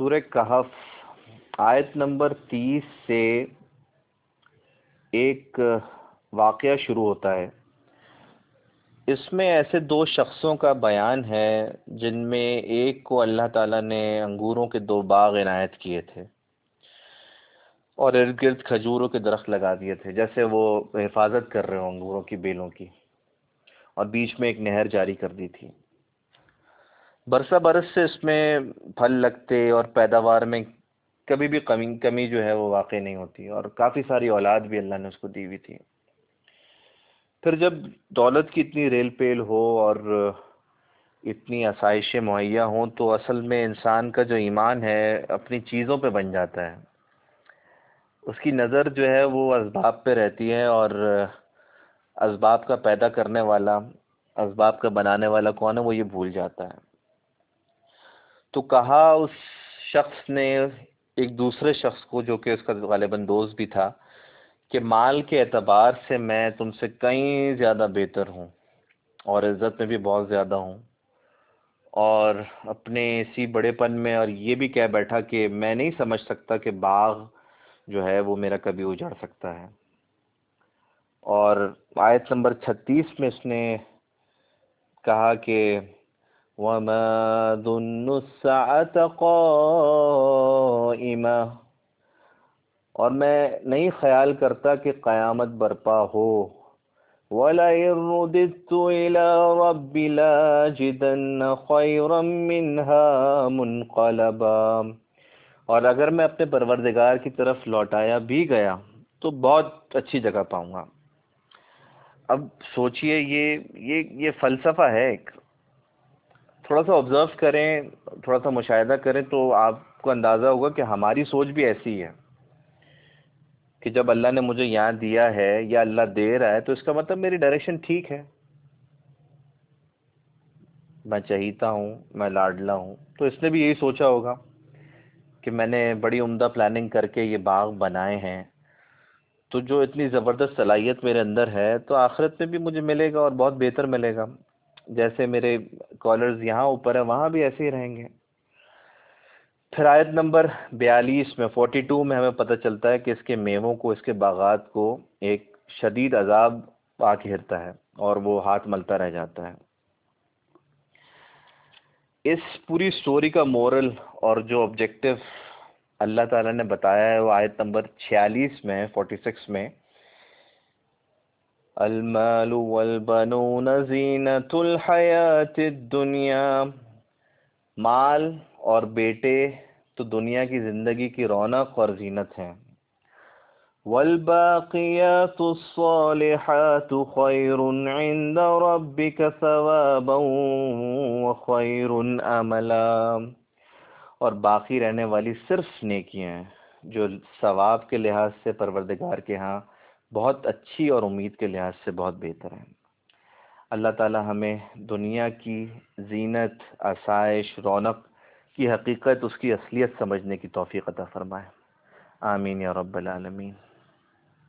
سورہ کہف آیت نمبر تیس سے ایک واقعہ شروع ہوتا ہے۔ اس میں ایسے دو شخصوں کا بیان ہے جن میں ایک کو اللہ تعالیٰ نے انگوروں کے دو باغ عنایت کیے تھے اور ارد گرد کھجوروں کے درخت لگا دیے تھے، جیسے وہ حفاظت کر رہے ہوں انگوروں کی بیلوں کی۔ اور بیچ میں ایک نہر جاری کر دی تھی۔ برسہ برس سے اس میں پھل لگتے اور پیداوار میں کبھی بھی کمی کمی جو ہے وہ واقع نہیں ہوتی اور کافی ساری اولاد بھی اللہ نے اس کو دی ہوئی تھی۔ پھر جب دولت کی اتنی ریل پیل ہو اور اتنی آسائشیں مہیا ہوں تو اصل میں انسان کا جو ایمان ہے اپنی چیزوں پہ بن جاتا ہے۔ اس کی نظر جو ہے وہ اسباب پہ رہتی ہے اور اسباب کا پیدا کرنے والا، اسباب کا بنانے والا کون ہے وہ یہ بھول جاتا ہے۔ تو کہا اس شخص نے، ایک دوسرے شخص کو، جو کہ اس کا غالباً دوست بھی تھا، کہ مال کے اعتبار سے میں تم سے کئی زیادہ بہتر ہوں اور عزت میں بھی بہت زیادہ ہوں۔ اور اپنے اسی بڑے پن میں، اور یہ بھی کہہ بیٹھا کہ میں نہیں سمجھ سکتا کہ باغ جو ہے وہ میرا کبھی اجڑ سکتا ہے۔ اور آیت نمبر چھتیس میں اس نے کہا کہ وما ظن الساعة قائمة۔ اور میں نہیں خیال کرتا کہ قیامت برپا ہو۔ وَلَئِن رُدِدتُ إِلَى رَبِّ لَاجِدَنَّ خَيْرًا مِّنْهَا مُنْقَلَبًا۔ اور اگر میں اپنے پروردگار کی طرف لوٹایا بھی گیا، تو بہت اچھی جگہ پاؤں گا۔ اب سوچئے، یہ یہ یہ فلسفہ ہے ایک۔ تھوڑا سا آبزرو کریں، تھوڑا سا مشاہدہ کریں تو آپ کو اندازہ ہوگا کہ ہماری سوچ بھی ایسی ہے کہ جب اللہ نے مجھے یہاں دیا ہے یا اللہ دے رہا ہے تو اس کا مطلب میری ڈائریکشن ٹھیک ہے۔ میں چہیتا ہوں، میں لاڈلا ہوں۔ تو اس نے بھی یہی سوچا ہوگا کہ میں نے بڑی عمدہ پلاننگ کر کے یہ باغ بنائے ہیں۔ تو جو اتنی زبردست صلاحیت میرے اندر ہے تو آخرت میں بھی مجھے ملے گا اور بہت بہتر ملے گا۔ جیسے میرے کالرز یہاں اوپر ہیں، وہاں بھی ایسے ہی رہیں گے۔ پھر آیت نمبر بیالیس میں فورٹی ٹو میں ہمیں پتہ چلتا ہے کہ اس کے میووں کو، اس کے باغات کو ایک شدید عذاب آ گھیرتا ہے اور وہ ہاتھ ملتا رہ جاتا ہے۔ اس پوری سٹوری کا مورل اور جو آبجیکٹو اللہ تعالیٰ نے بتایا ہے، وہ آیت نمبر چھیالیس میں فورٹی سکس میں المال والبنون زینت الحیات الدنیا۔ مال اور بیٹے تو دنیا کی زندگی کی رونق اور زینت ہیں۔ والباقیات الصالحات خیر عند ربک ثوابا وخیر عملا۔ اور باقی رہنے والی صرف نیکیاں ہیں جو ثواب کے لحاظ سے پروردگار کے ہاں بہت اچھی اور امید کے لحاظ سے بہت بہتر ہے۔ اللہ تعالی ہمیں دنیا کی زینت، آسائش، رونق کی حقیقت، اس کی اصلیت سمجھنے کی توفیق عطا فرمائے۔ آمین یا رب العالمین۔